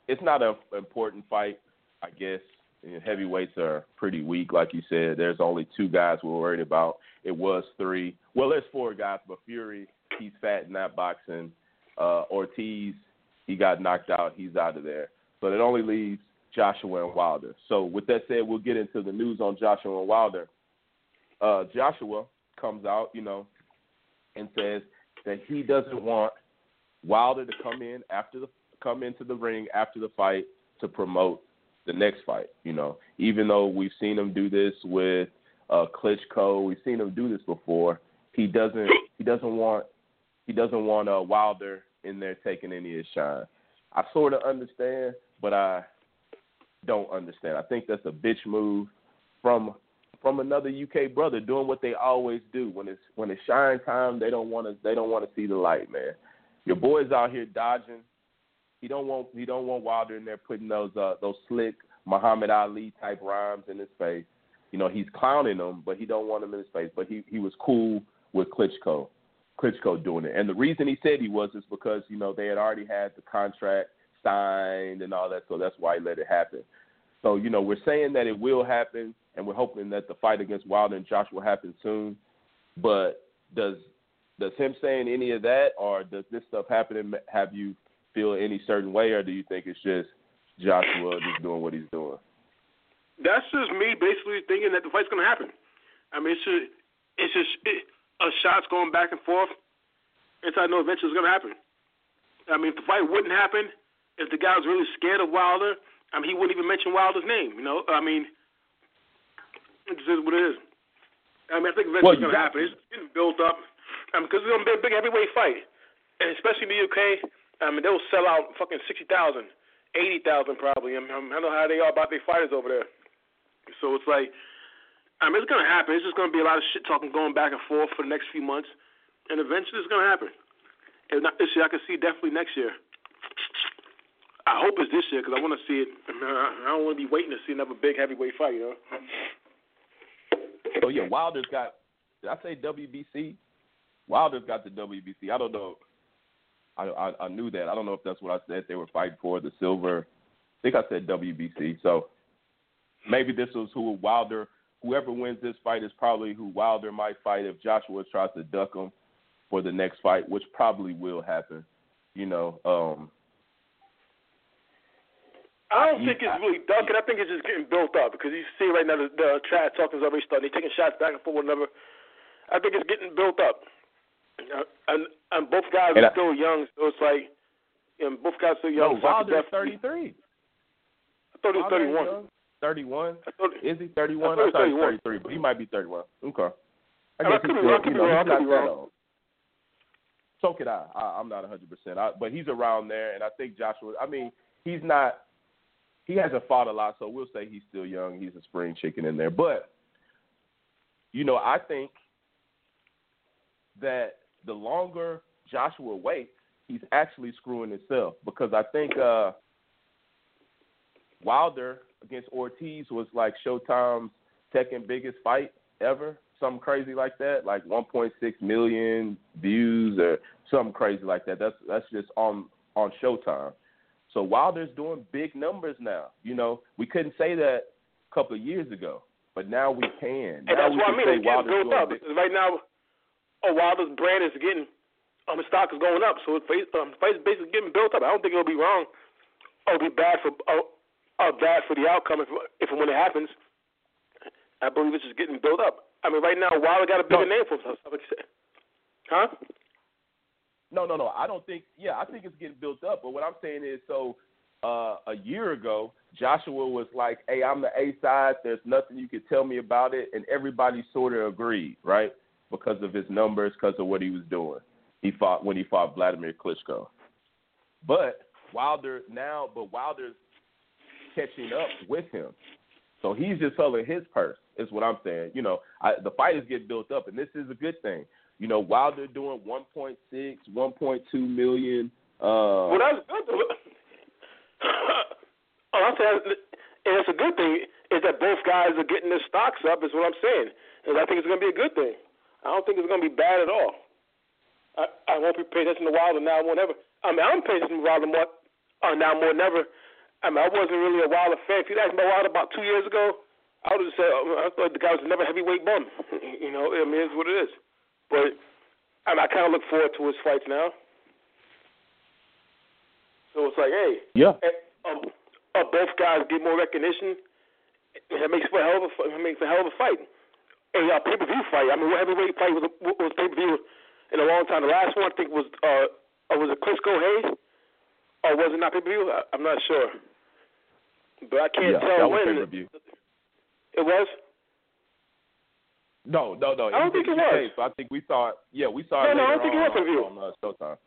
it's not an important fight, I guess. And heavyweights are pretty weak, like you said. There's only two guys we're worried about. It was three. Well, there's four guys, but Fury, he's fat in that boxing. Uh, Ortiz, he got knocked out. He's out of there. So it only leaves Joshua and Wilder. So with that said, we'll get into the news on Joshua and Wilder. Uh, Joshua comes out, you know, and says that he doesn't want Wilder to come in after the come into the ring after the fight to promote the next fight. You know, even though we've seen him do this with uh, Klitschko, we've seen him do this before. He doesn't. He doesn't want. He doesn't want uh, Wilder in there taking any of his shine. I sort of understand, but I don't understand. I think that's a bitch move from from another UK brother doing what they always do. When it's when it's shine time, they don't want to they don't want to see the light, man. Your boy's out here dodging. He don't want he don't want Wilder in there putting those uh those slick Muhammad Ali type rhymes in his face. You know, he's clowning him, but he don't want him in his face. But he he was cool with Klitschko. Klitschko doing it. And the reason he said he was is because, you know, they had already had the contract signed and all that, so that's why he let it happen. So, you know, we're saying that it will happen and we're hoping that the fight against Wilder and Josh will happen soon. But does does him saying any of that or does this stuff happening have you feel any certain way or do you think it's just Joshua just doing what he's doing? That's just me basically thinking that the fight's gonna happen. I mean, it's just it's just it, a shots going back and forth. Until I know eventually it's gonna happen. I mean, if the fight wouldn't happen, if the guy was really scared of Wilder, I mean, he wouldn't even mention Wilder's name. You know, I mean, it just is what it is. I mean, I think eventually Well, it's gonna got- happen. It's getting built up. I mean, because it's gonna be a big heavyweight fight, and especially in the UK. I mean, they'll sell out fucking sixty thousand, eighty thousand probably. I, mean, I don't know how they are about their fighters over there. So it's like, I mean, it's gonna happen. It's just gonna be a lot of shit talking going back and forth for the next few months, and eventually it's gonna happen. If not this year, I can see definitely next year. I hope it's this year because I want to see it. I, don't want to be waiting to see another big heavyweight fight. You know. So yeah, Wilder's got. Did I say WBC? Wilder's got the WBC. I don't know. I, I I knew that. I don't know if that's what I said. They were fighting for the silver. I think I said WBC. So maybe this was who Wilder. Whoever wins this fight is probably who Wilder might fight if Joshua tries to duck him for the next fight, which probably will happen. You know, um, I don't think it's really ducking. I think it's just getting built up because you see right now the, the trash talking is already starting. They're taking shots back and forth another. I think it's getting built up, Uh, and and both guys And are I- still young, so it's like, and both guys are still no, young. so I could Wilder's definitely- 33. I thought he was Wilder ain't 31. young. 31. I thought, Is he 31? I I thought he was was 33, but he might be 31. Okay. I I guess could he's I still, you know, wrong, I he's could not that old. So could I. I I'm not 100%. I, but he's around there, and I think Joshua. I mean, he's not. He hasn't fought a lot, so we'll say he's still young. He's a spring chicken in there. But you know, I think that the longer Joshua waits, he's actually screwing himself because I think uh, Wilder against Ortiz was like Showtime's second biggest fight ever, something crazy like that, like 1.6 million views or something crazy like that. That's that's just on on Showtime. So Wilder's doing big numbers now. You know, we couldn't say that a couple of years ago, but now we can. And now that's what I mean. It's getting built up. big- Right now, oh, Wilder's brand is getting, um, his stock is going up. So it's um, the fight is basically getting built up. I don't think it'll be wrong or be bad for uh, uh, bad for the outcome if if and when it happens. I believe it's just getting built up. I mean, right now, Wilder got a bigger No. name for himself. Like you said. Huh? No, no, no. I don't think. Yeah, I think it's getting built up. But what I'm saying is, so uh, a year ago, Joshua was like, "Hey, I'm the A side. There's nothing you could tell me about it," and everybody sort of agreed, right? Because of his numbers, because of what he was doing. He fought when he fought Vladimir Klitschko. But Wilder now, but Wilder's catching up with him, so he's just selling his purse. Is what I'm saying. You know, I, the fight is getting built up, and this is a good thing. You know, Wilder doing 1.6, 1.2 million. Uh, Well, that's good. oh, I'm saying, and it's a good thing is that both guys are getting their stocks up. Is what I'm saying, and I think it's going to be a good thing. I don't think it's going to be bad at all. I, I won't be paying attention to Wilder now more than ever. I mean, I'm paying attention to Wilder more uh, now more than ever. I mean, I wasn't really a Wilder fan. If you asked me about Wilder about two years ago, I would have said uh, I thought the guy was never heavyweight bum. you know, I mean, it's what it is. But I, mean, I kind of look forward to his fights now. So it's like, hey, yeah, eh, um, uh, both guys get more recognition. That makes for a hell of a makes for a hell of a fight. A uh, pay per view fight. I mean, what heavyweight fight was was pay per view in a long time? The last one I think was uh, uh was it Klitschko Hayes, or was it not pay per view? I'm not sure, but I can't yeah, tell that was when pay per view. it was. No, no, no. I don't think it was. was. So I think we saw it. Yeah, we saw No, it. no, I later don't think it was on, pay-per-view. on uh, Showtime.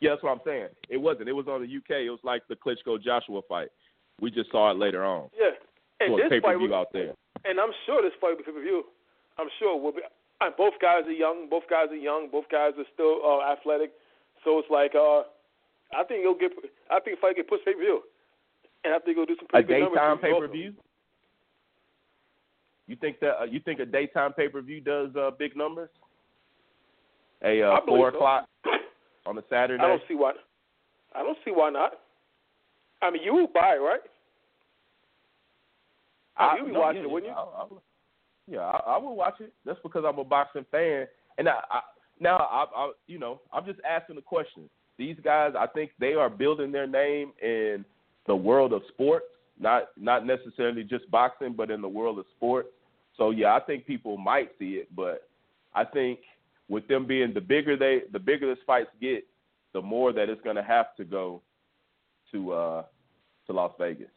Yeah, that's what I'm saying. It wasn't. It was on the UK. It was like the Klitschko Joshua fight. We just saw it later on. Yeah, and So this pay per fight view was, out there. and I'm sure this fight will be pay per view. I'm sure will be. And both guys are young. Both guys are young. Both guys are still uh, athletic. So it's like, uh, I think he'll get. I think the fight get pushed pay per view, and I think he'll do some A pretty good numbers. daytime pay per view. You think that? Uh, you think a daytime pay per view does uh, big numbers? A uh, I believe four so. o'clock on a Saturday. I don't see why. I don't see why not. I mean, you would buy it, right? I, You'd be no, watching yeah, it, wouldn't you? I, I, yeah, I, I would watch it. That's because I'm a boxing fan, and I, I now I, I, you know, I'm just asking the question. These guys, I think they are building their name in the world of sports, not not necessarily just boxing, but in the world of sports. So yeah, I think people might see it, but I think with them being the bigger they, the bigger this fights get, the more that it's going to have to go to uh to Las Vegas.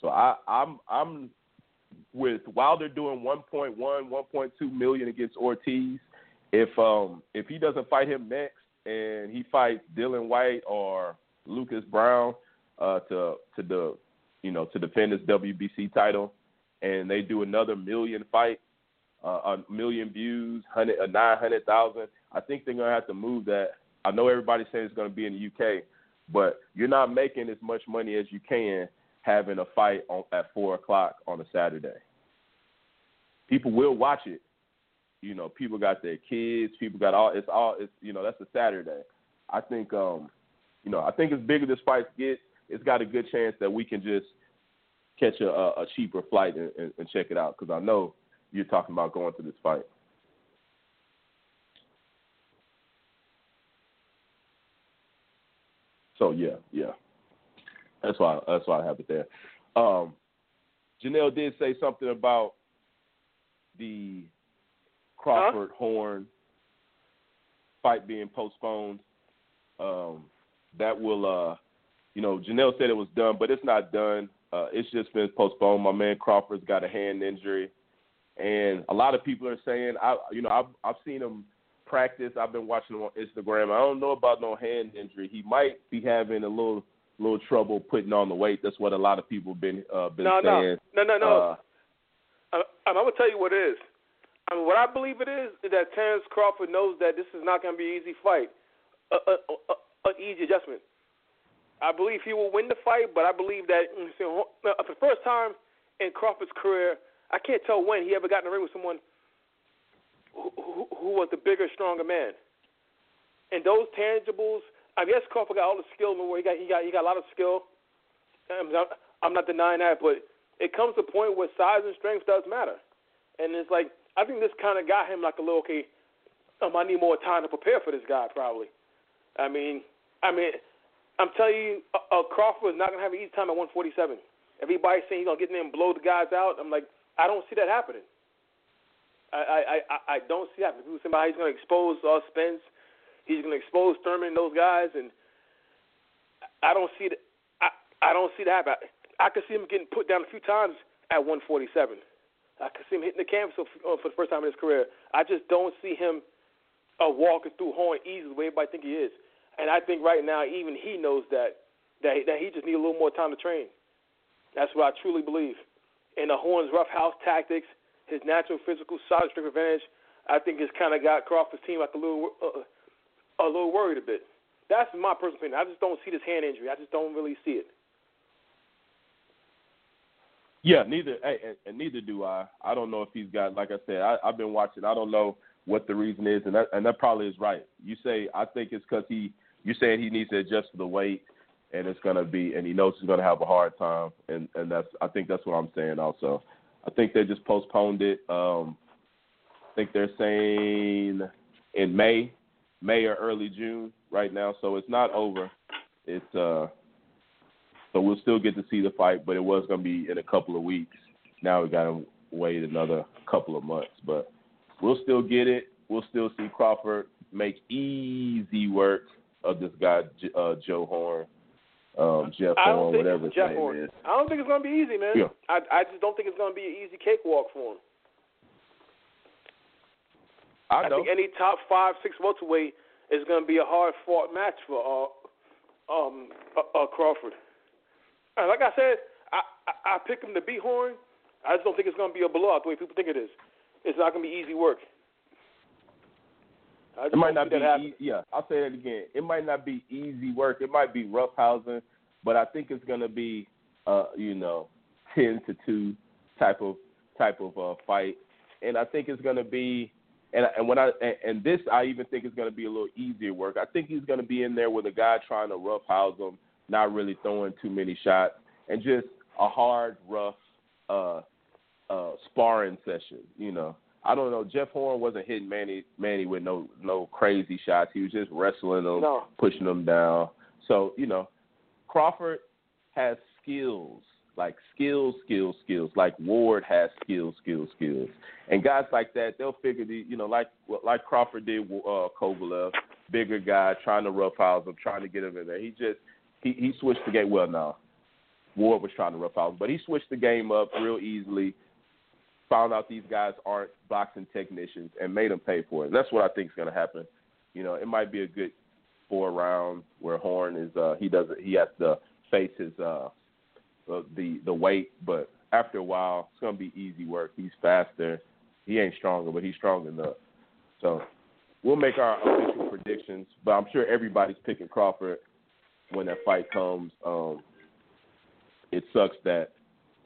So I, I'm I'm with Wilder doing 1.1, 1.2 million against Ortiz. If um if he doesn't fight him next and he fights Dillian Whyte or Lucas Browne uh to to the you know to defend his WBC title, and they do another million fight, uh, a million views, hundred a nine hundred thousand. I think they're gonna have to move that. I know everybody's saying it's gonna be in the UK, but you're not making as much money as you can having a fight on, at four o'clock on a Saturday. People will watch it. You know, people got their kids. People got all. It's all. It's you know that's a Saturday. I think um, you know, I think as big as this fight gets, it's got a good chance that we can just catch a, a, cheaper flight and, and, and check it out because I know you're talking about going to this fight. So yeah, yeah. That's why that's why I have it there. Um, Janelle did say something about the Crawford Horn fight being postponed. Um, that will, uh, you know, Janelle said it was done, but it's not done. Uh, it's just been postponed. My man Crawford's got a hand injury, and a lot of people are saying, I, you know, I've I've seen him practice. I've been watching him on Instagram. I don't know about no hand injury. He might be having a little little trouble putting on the weight. That's what a lot of people been uh, been No, saying. no, no, no, no. Uh, I, I'm, I'm gonna tell you what it is. I believe it is is that Terence Crawford knows that this is not going to be an easy fight, an easy adjustment. I believe he will win the fight, but I believe that for the first time in Crawford's career, I can't tell when he ever got in the ring with someone who, who, who was the bigger, stronger man. And those tangibles, I guess Crawford got all the skill in the world. He got he got he got a lot of skill. I'm not, I'm not denying that, but it comes to a point where size and strength does matter. And it's like I think this kind of got him like a little okay. Um, I need more time to prepare for this guy, probably. I mean, I mean, I'm telling you, uh, uh, Crawford is not gonna have an easy time at 147. Everybody's saying he's gonna get in there and blow the guys out. I'm like, I don't see that happening. I I I, I don't see that. People say he's gonna expose uh, Spence, he's gonna expose Thurman and those guys, and I don't see that. I I don't see that happen. I, I could see him getting put down a few times at 147. I could see him hitting the canvas for, uh, for the first time in his career. I just don't see him uh, walking through Horn easily the way everybody think he is. And I think right now even he knows that that that he just need a little more time to train. That's what I truly believe. And the Horns' rough house tactics, his natural physical solid strength advantage, I think has kind of got Crawford's team like a little uh, a little worried a bit. That's my personal opinion. I just don't see this hand injury. I just don't really see it. Yeah, neither, and, neither do I. I don't know if he's got, like I said, I, I've been watching. I don't know what the reason is, and that, and that probably is right. You say I think it's because he you're saying he needs to adjust to the weight, and it's gonna be, and he knows he's gonna have a hard time, and and that's I think that's what I'm saying also. I think they just postponed it. Um, I think they're saying in May, May or early June right now, so it's not over. It's uh, so we'll still get to see the fight, but it was gonna be in a couple of weeks. Now we gotta wait another couple of months, but we'll still get it. We'll still see Crawford make easy work of this guy uh, Joe Horn, um, Jeff Horn, whatever his Jeff name Horn. is. I don't think it's gonna be easy, man. Yeah. I I just don't think it's gonna be an easy cakewalk for him. I know. think any top five, six welterweight is going to be a hard fought match for uh, um, uh, uh, Crawford. And like I said, I, I I pick him to beat Horn. I just don't think it's going to be a blowout the way people think it is. It's not going to be easy work. It might don't be. E- yeah, I'll say that again. It might not be easy work. It might be roughhousing, but I think it's going to be, uh, you know, ten to two type of type of uh, fight, and I think it's going to be. And and when I and, and this I even think is going to be a little easier work. I think he's going to be in there with a guy trying to roughhouse him, not really throwing too many shots, and just a hard, rough uh, uh, sparring session. You know, I don't know. Jeff Horn wasn't hitting Manny Manny with no no crazy shots. He was just wrestling him, No. pushing him down. So you know, Crawford has skills, like skills, skills, skills. Like Ward has skills, skills, skills. And guys like that, they'll figure the you know like like Crawford did uh, Kovalev, bigger guy trying to roughhouse him, trying to get him in there. He just he he switched the game. Well, no, Ward was trying to roughhouse, him, but he switched the game up real easily found out these guys aren't boxing technicians and made them pay for it. And that's what I think is going to happen. You know, it might be a good four round where Horn is uh he doesn't he has to face his uh, the the weight, but after a while it's going to be easy work. He's faster. He ain't stronger, but he's strong enough. So we'll make our official predictions, but I'm sure everybody's picking Crawford when that fight comes. Um, it sucks that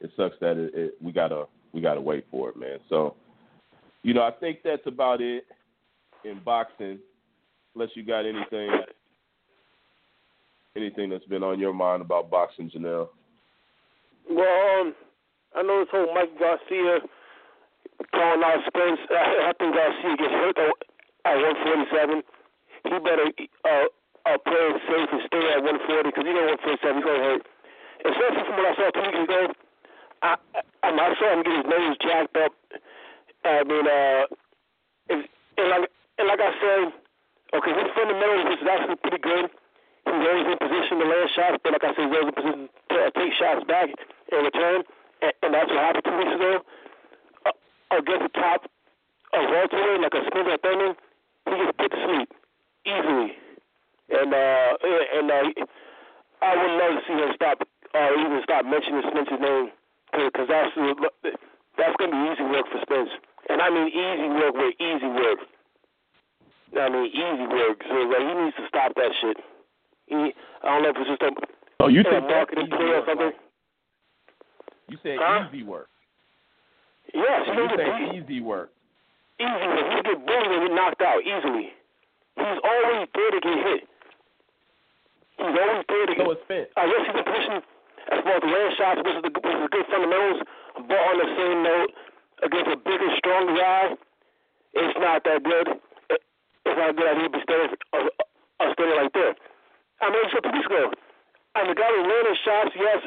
it sucks that it, it, we gotta we gotta wait for it, man. So, you know, I think that's about it in boxing. Unless you got anything anything that's been on your mind about boxing, Janelle. Well, um, I know this whole Mike Garcia calling out Spence. I, think Garcia gets hurt at 147. He better uh, uh, play it safe and stay at 140 because you know 147 he's gonna hurt. Especially from what I saw two weeks ago, I I, I saw him get his nose jacked up. I mean, uh, if, and like and like I said, okay, his fundamentals is actually pretty good. He's always in position to land shots, but like I said, he's always in position to uh, take shots back in return, and, and that's what happened two weeks ago uh, against the top of welterweight like a Smith or Thurman. He gets put to sleep easily, and uh, and uh, I would love to see him stop, uh, even stop mentioning Spence's name, because that's that's gonna be easy work for Spence. And I mean easy work with easy work. I mean easy work. So like he needs to stop that shit. He, I don't know if it's just a, Oh, you think marketing play or something. You said Huh? easy work. Yes, So you get easy work. Easy work. He get bullied and get knocked out easily. He's always there to get hit. He's always there to So get. it's Spence. I guess he's in position as far as the land shots, which is the which is the good fundamentals. But on the same note, against a bigger, stronger guy, it's not that good. It, it's not a good idea to be standing, uh, uh, standing like that. I mean, so two weeks ago, and the guy was landing shots, yes,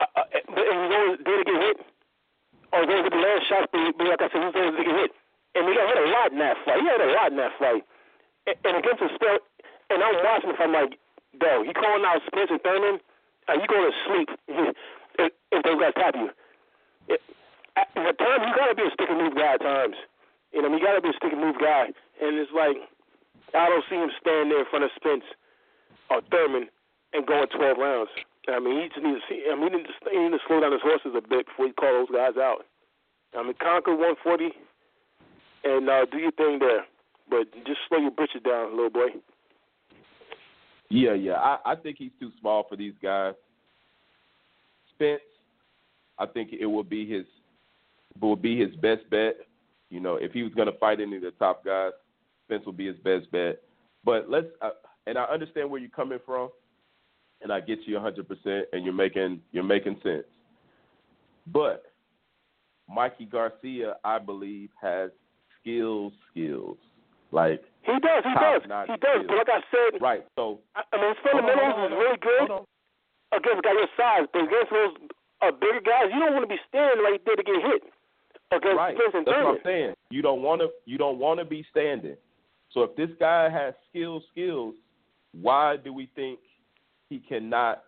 uh, uh, but he's always there to get hit. Or always with the land shots, but, but like I said, he's always there to get hit. And he got hit a lot in that fight. He had a lot in that fight. And, and against the spell, and I'm watching if I'm like, dog, he calling out Spencer Thurman, and you go to sleep if, if those guys tap you. At, times, you gotta be a stick and move guy. At times, you know, you gotta be a stick and move guy. And it's like I don't see him stand there in front of Spence or Thurman and going 12 rounds. I mean, he just needs to see. I mean, he needs to, he to slow down his horses a bit before he call those guys out. I mean, conquer 140 and uh, do your thing there, but just slow your britches down, little boy. Yeah, yeah. I, I think he's too small for these guys. Spence, I think it will be his will be his best bet. You know, if he was going to fight any of the top guys, Spence will be his best bet. But let's uh, and I understand where you're coming from, and I get you 100%, and you're making you're making sense. But Mikey Garcia, I believe, has skills, skills like He does, he does, he does. But like I said, right. So I, I mean, his hold on, fundamentals hold on, is really good against a guy your size, but against those uh, bigger guys, you don't want to be standing right there to get hit against Right. That's Thurman. what I'm saying. You don't want to. You don't want to be standing. So if this guy has skills, skills, why do we think he cannot?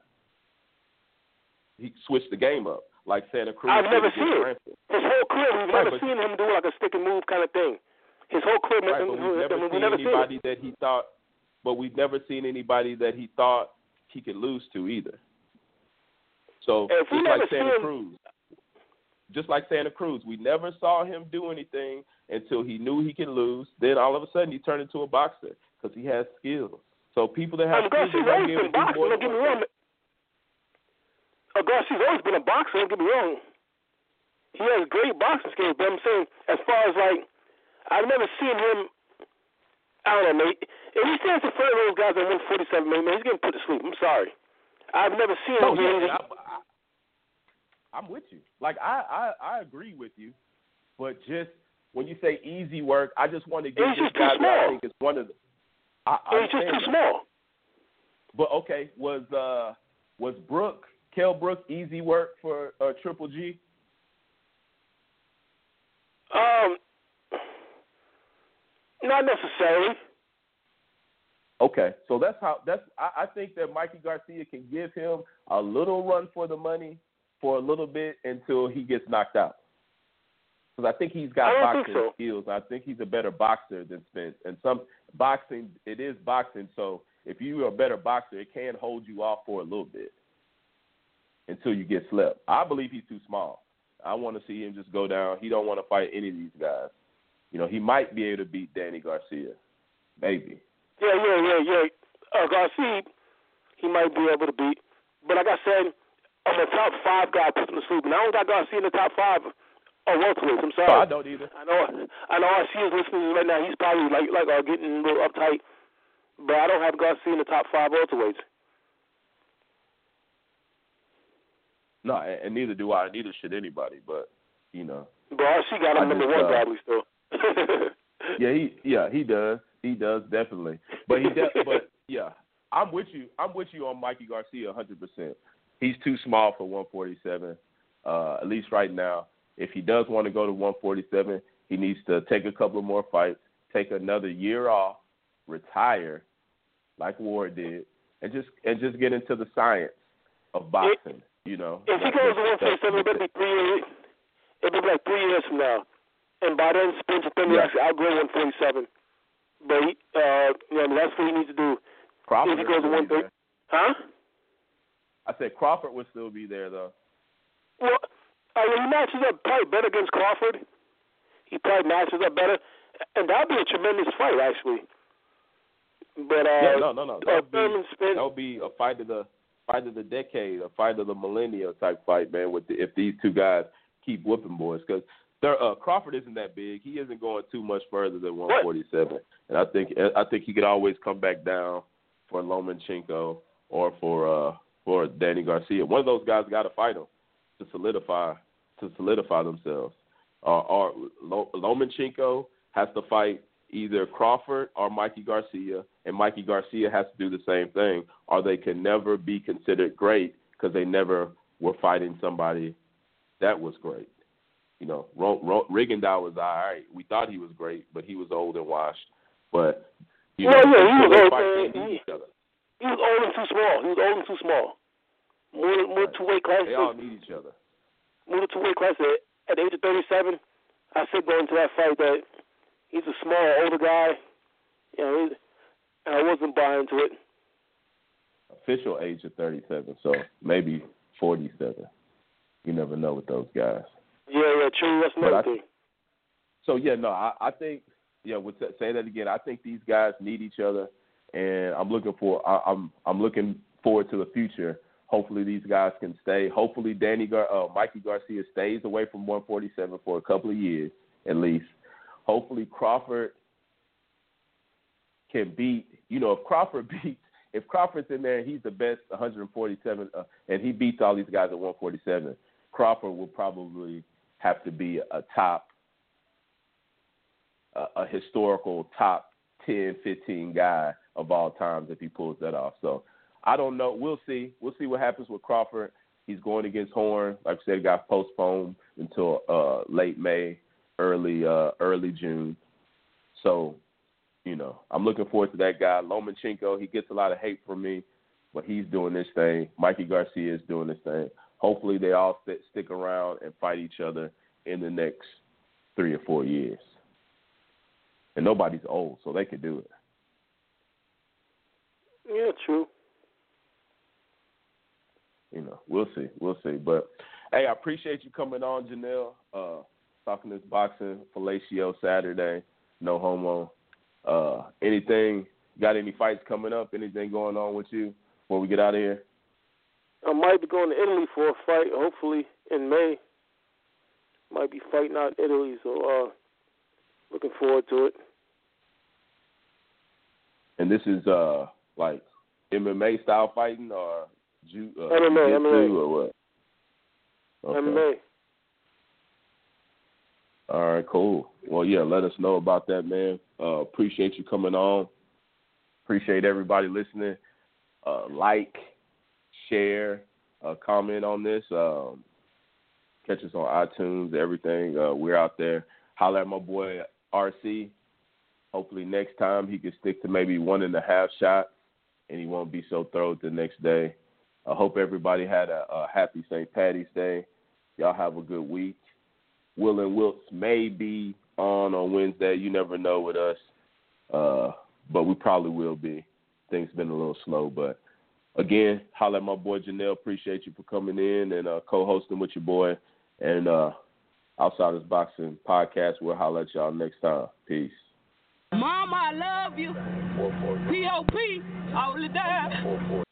He switch the game up like Santa Cruz. I've never seen it. His whole career, we've Right, never seen him do like a stick and move kind of thing. His whole career, Right, but we've never seen never seen anybody that he thought. But we've never seen anybody that he thought he could lose to either. So we just like Santa him- Cruz, just like Santa Cruz, we never saw him do anything until he knew he could lose. Then all of a sudden he turned into a boxer because he has skills. So people that have skills always be able to do more Don't than one. Uh, always been a boxer. Don't get me wrong. He has great boxing skills, but I'm saying as far as like, I've never seen him. I don't know, mate. If he stands in front of those guys at 147, man, man, he's getting put to sleep. I'm sorry. I've never seen No, him. yeah, I, I'm with you. Like I, I, I agree with you, but just when you say easy work, I just want to give this guy I think is one of the. I, I He's just too that. small. But okay, was uh was Brook Kell Brook easy work for uh, Triple G? Um, not necessarily. Okay, so that's how that's. I, I think that Mikey Garcia can give him a little run for the money for a little bit until he gets knocked out. Because I think he's got boxing so. skills. I think he's a better boxer than Spence. And some boxing, it is boxing. So if you're a better boxer, it can hold you off for a little bit until you get slept. I believe he's too small. I want to see him just go down. He don't want to fight any of these guys. You know, he might be able to beat Danny Garcia, maybe. Yeah, yeah, yeah, yeah. Uh, Garcia, he might be able to beat. But like I said, I'm a top five guy, puts him to sleep. And I don't got Garcia in the top five of welterweights. I'm So sorry. I don't either. I know, I know. I see his listeners right now. He's probably like, like, uh, getting a little uptight. But I don't have Garcia in the top five welterweights. No, and, neither do I. Neither should anybody. But you know, But RC got him number just, one uh, probably still. yeah, he yeah he does. He does definitely. But he de- but yeah, I'm with you. I'm with you on Mikey Garcia 100. percent He's too small for 147. Uh, at least right now. If he does want to go to 147, he needs to take a couple of more fights, take another year off, retire, like Ward did, and just and just get into the science of boxing. You know, if he goes to 147, it'll be three years. It'll be like three years from now. And by then, Spencer Thurman Yeah. actually outgrow 147. But he, uh, you know, that's what he needs to do. Crawford if he goes to would still be 130, huh? I said Crawford would still be there though. Well, I mean, he matches up probably better against Crawford. he probably matches up better, and that'd be a tremendous fight actually. But uh, yeah, no, no, no. That uh, be, Thurman Spence, that would be a fight of the fight of the decade, a fight of the millennial type fight, man. With the, if these two guys keep whooping boys, because uh, Crawford isn't that big. He isn't going too much further than 147, and I think I think he could always come back down for Lomachenko or for uh for Danny Garcia. One of those guys got to fight him to solidify to solidify themselves. Uh, or Lomachenko has to fight either Crawford or Mikey Garcia, and Mikey Garcia has to do the same thing, or they can never be considered great because they never were fighting somebody that was great. You know, Ro- Ro- Rigondeaux was all right. We thought he was great, but he was old and washed. But you well, know, yeah, he was old. Man. He, each other. he was old and too small. He was old and too small. More more two weight classes. They all need each other. More two weight classes. At, at the age of thirty seven, I said going into that fight that he's a small older guy. You know, and I wasn't buying into it. Official age of 37, so maybe 47. You never know with those guys. Yeah, yeah, true. That's another thing. So yeah, no, I, I think yeah. Would say that again. I think these guys need each other, and I'm looking for. I, I'm I'm looking forward to the future. Hopefully these guys can stay. Hopefully Danny Gar, uh, Mikey Garcia stays away from 147 for a couple of years at least. Hopefully Crawford can beat. You know, if Crawford beats, if Crawford's in there, he's the best 147, uh, and he beats all these guys at 147. Crawford will probably have to be a top a, a historical top 10, 15 guy of all times if he pulls that off. So I don't know. We'll see. We'll see what happens with Crawford. He's going against Horn. Like I said, got postponed until uh, late May, early uh, early June. So, you know, I'm looking forward to that guy. Lomachenko, he gets a lot of hate from me, but he's doing this thing. Mikey Garcia is doing this thing. Hopefully, they all st- stick around and fight each other in the next three or four years and nobody's old, so they could do it. Yeah, true. You know, we'll see, we'll see. But hey, I appreciate you coming on, Janelle. Uh, talking this boxing fellatio Saturday, no homo. Uh, anything? Got any fights coming up? Anything going on with you before we get out of here? I might be going to Italy for a fight, hopefully in May. Might be fighting out in Italy, so uh looking forward to it. And this is uh like MMA style fighting or ju- uh, MMA, MMA. or what? Okay. MMA. All right, cool. Well, yeah, let us know about that, man. Uh, appreciate you coming on. Appreciate everybody listening. Uh, like, share, uh, comment on this. Um, catch us on iTunes, everything. Uh, we're out there. Holler at my boy RC. Hopefully next time he can stick to maybe one and a half shots, and he won't be so throwed the next day. I hope everybody had a, a happy St. Patty's Day. Y'all have a good week. Will and Wiltz may be on on Wednesday. You never know with us, uh, but we probably will be. Things been a little slow, but again, holler at my boy Janelle. Appreciate you for coming in and uh, co-hosting with your boy. And uh, Outsiders Boxing podcast. We'll holler at y'all next time. Peace. Mama, I love you. P.O.P. all the time.